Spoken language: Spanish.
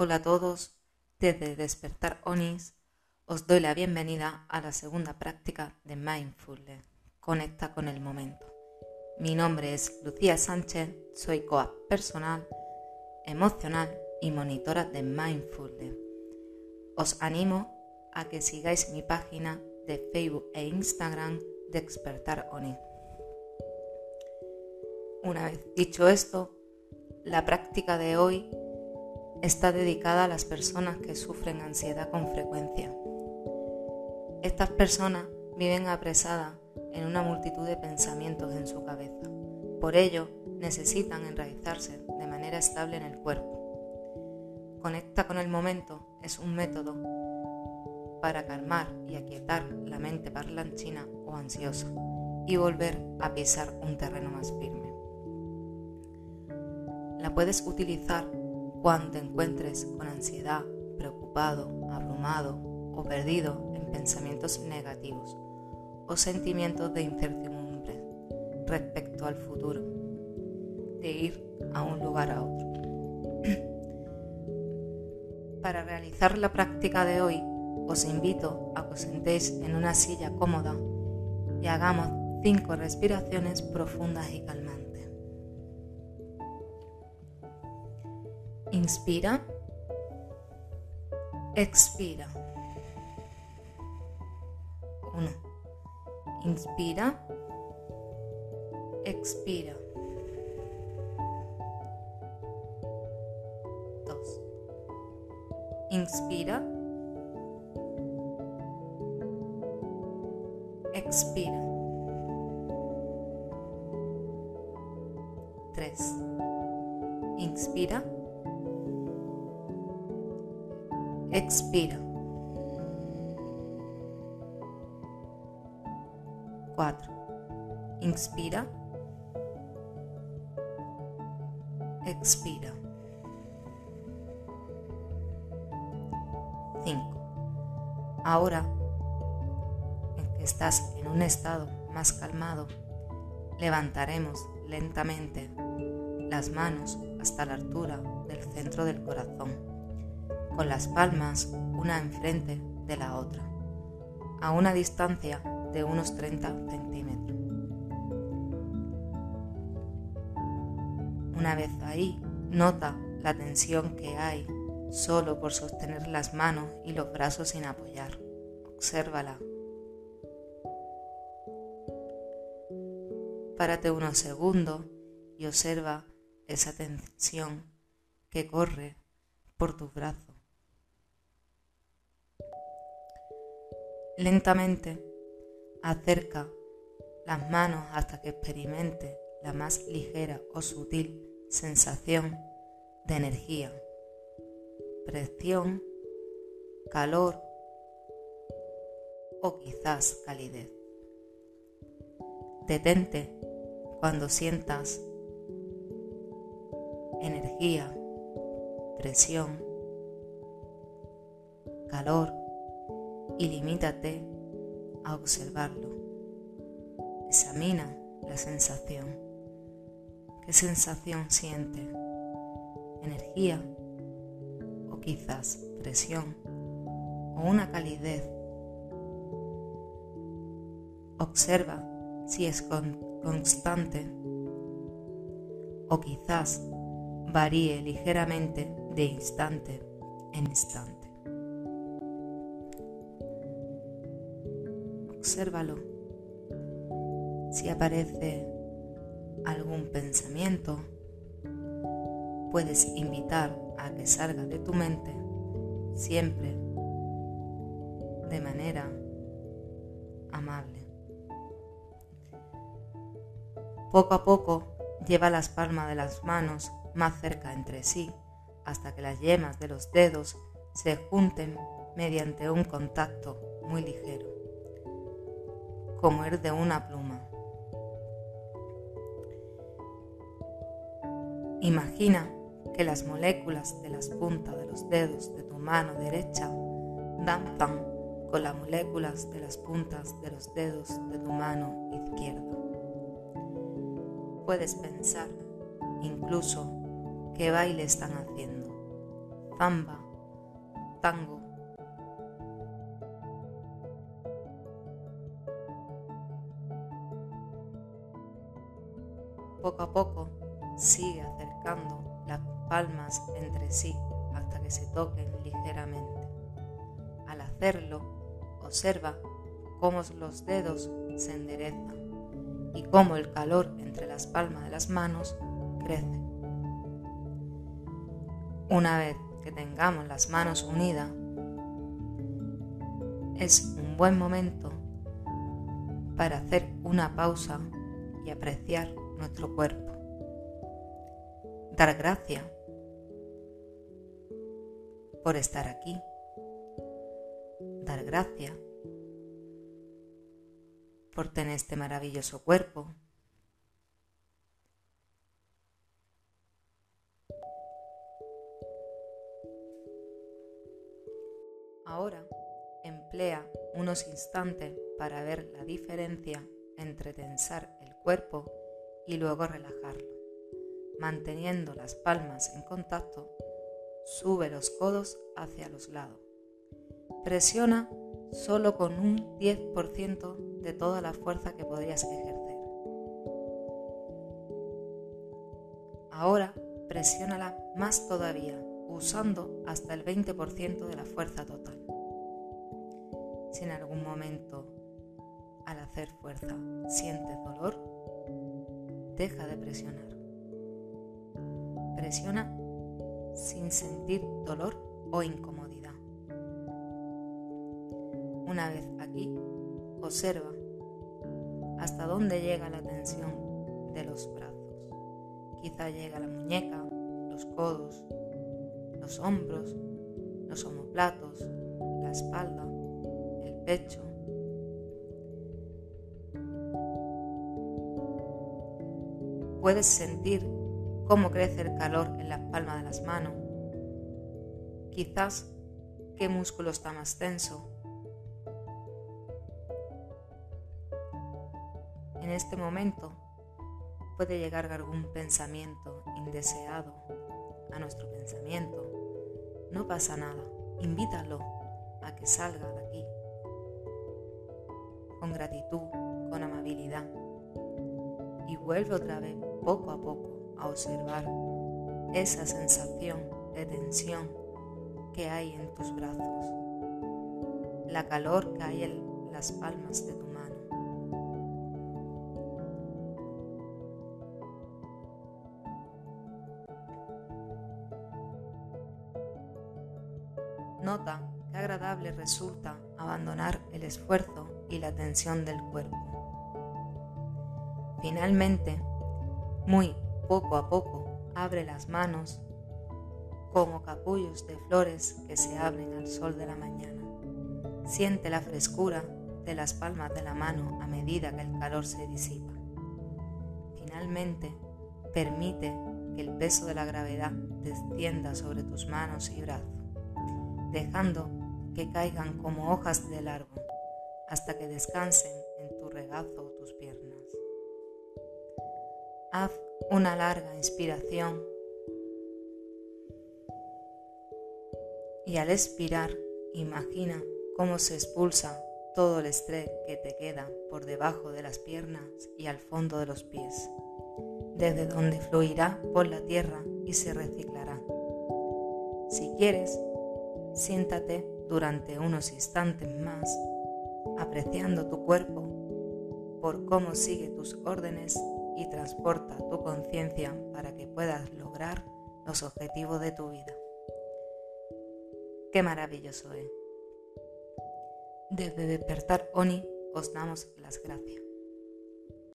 Hola a todos, desde Despertar Onis os doy la bienvenida a la segunda práctica de Mindfulness. Conecta con el momento. Mi nombre es Lucía Sánchez, soy coach personal, emocional y monitora de Mindfulness. Os animo a que sigáis mi página de Facebook e Instagram de Despertar Onis. Una vez dicho esto, la práctica de hoy está dedicada a las personas que sufren ansiedad con frecuencia. Estas personas viven apresadas en una multitud de pensamientos en su cabeza. Por ello, necesitan enraizarse de manera estable en el cuerpo. Conecta con el momento es un método para calmar y aquietar la mente parlanchina o ansiosa y volver a pisar un terreno más firme. La puedes utilizar cuando te encuentres con ansiedad, preocupado, abrumado o perdido en pensamientos negativos o sentimientos de incertidumbre respecto al futuro, de ir a un lugar a otro. Para realizar la práctica de hoy, os invito a que os sentéis en una silla cómoda y hagamos cinco respiraciones profundas y calmadas. Inspira. Expira. 1. Inspira. Expira. 2. Inspira. Expira. 3. Inspira. Expira. 4. Inspira. Expira. 5. Ahora en que estás en un estado más calmado, levantaremos lentamente las manos hasta la altura del centro del corazón con las palmas una enfrente de la otra, a una distancia de unos 30 centímetros. Una vez ahí, nota la tensión que hay solo por sostener las manos y los brazos sin apoyar. Obsérvala. Párate unos segundos y observa esa tensión que corre por tus brazos. Lentamente acerca las manos hasta que experimente la más ligera o sutil sensación de energía, presión, calor o quizás calidez. Detente cuando sientas energía, presión, calor y limítate a observarlo. Examina la sensación. ¿Qué sensación siente? ¿Energía? ¿O quizás presión? ¿O una calidez? Observa si es constante o quizás varíe ligeramente de instante en instante. Obsérvalo. Si aparece algún pensamiento, puedes invitar a que salga de tu mente siempre de manera amable. Poco a poco lleva las palmas de las manos más cerca entre sí hasta que las yemas de los dedos se junten mediante un contacto muy ligero como el de una pluma. Imagina que las moléculas de las puntas de los dedos de tu mano derecha danzan con las moléculas de las puntas de los dedos de tu mano izquierda. Puedes pensar incluso qué baile están haciendo. zamba, tango. Poco a poco sigue acercando las palmas entre sí hasta que se toquen ligeramente. Al hacerlo, observa cómo los dedos se enderezan y cómo el calor entre las palmas de las manos crece. Una vez que tengamos las manos unidas, es un buen momento para hacer una pausa y apreciar nuestro cuerpo. Dar gracias por estar aquí. Dar gracias por tener este maravilloso cuerpo. Ahora emplea unos instantes para ver la diferencia entre tensar el cuerpo y luego relajarlo. Manteniendo las palmas en contacto, sube los codos hacia los lados. Presiona solo con un 10% de toda la fuerza que podrías ejercer. Ahora presiónala más todavía, usando hasta el 20% de la fuerza total. Si en algún momento al hacer fuerza sientes dolor, deja de presionar. Presiona sin sentir dolor o incomodidad. Una vez aquí, observa hasta dónde llega la tensión de los brazos. Quizá llega la muñeca, los codos, los hombros, los omoplatos, la espalda, el pecho. Puedes sentir cómo crece el calor en las palmas de las manos. Quizás qué músculo está más tenso. En este momento puede llegar algún pensamiento indeseado a nuestro pensamiento no pasa nada, invítalo a que salga de aquí. Con gratitud, con amabilidad. Vuelve otra vez poco a poco a observar esa sensación de tensión que hay en tus brazos, la calor que hay en las palmas de tu mano. Nota qué agradable resulta abandonar el esfuerzo y la tensión del cuerpo. Finalmente, muy poco a poco, abre las manos como capullos de flores que se abren al sol de la mañana. Siente la frescura de las palmas de la mano a medida que el calor se disipa. Finalmente, permite que el peso de la gravedad descienda sobre tus manos y brazos dejando que caigan como hojas del árbol hasta que descansen en tu regazo o tus piernas. Haz una larga inspiración y al expirar imagina cómo se expulsa todo el estrés que te queda por debajo de las piernas y al fondo de los pies, desde donde fluirá por la tierra y se reciclará. Si quieres, Siéntate durante unos instantes más, apreciando tu cuerpo por cómo sigue tus órdenes y transporta tu conciencia para que puedas lograr los objetivos de tu vida. Qué maravilloso es. Desde Despertar Oni os damos las gracias.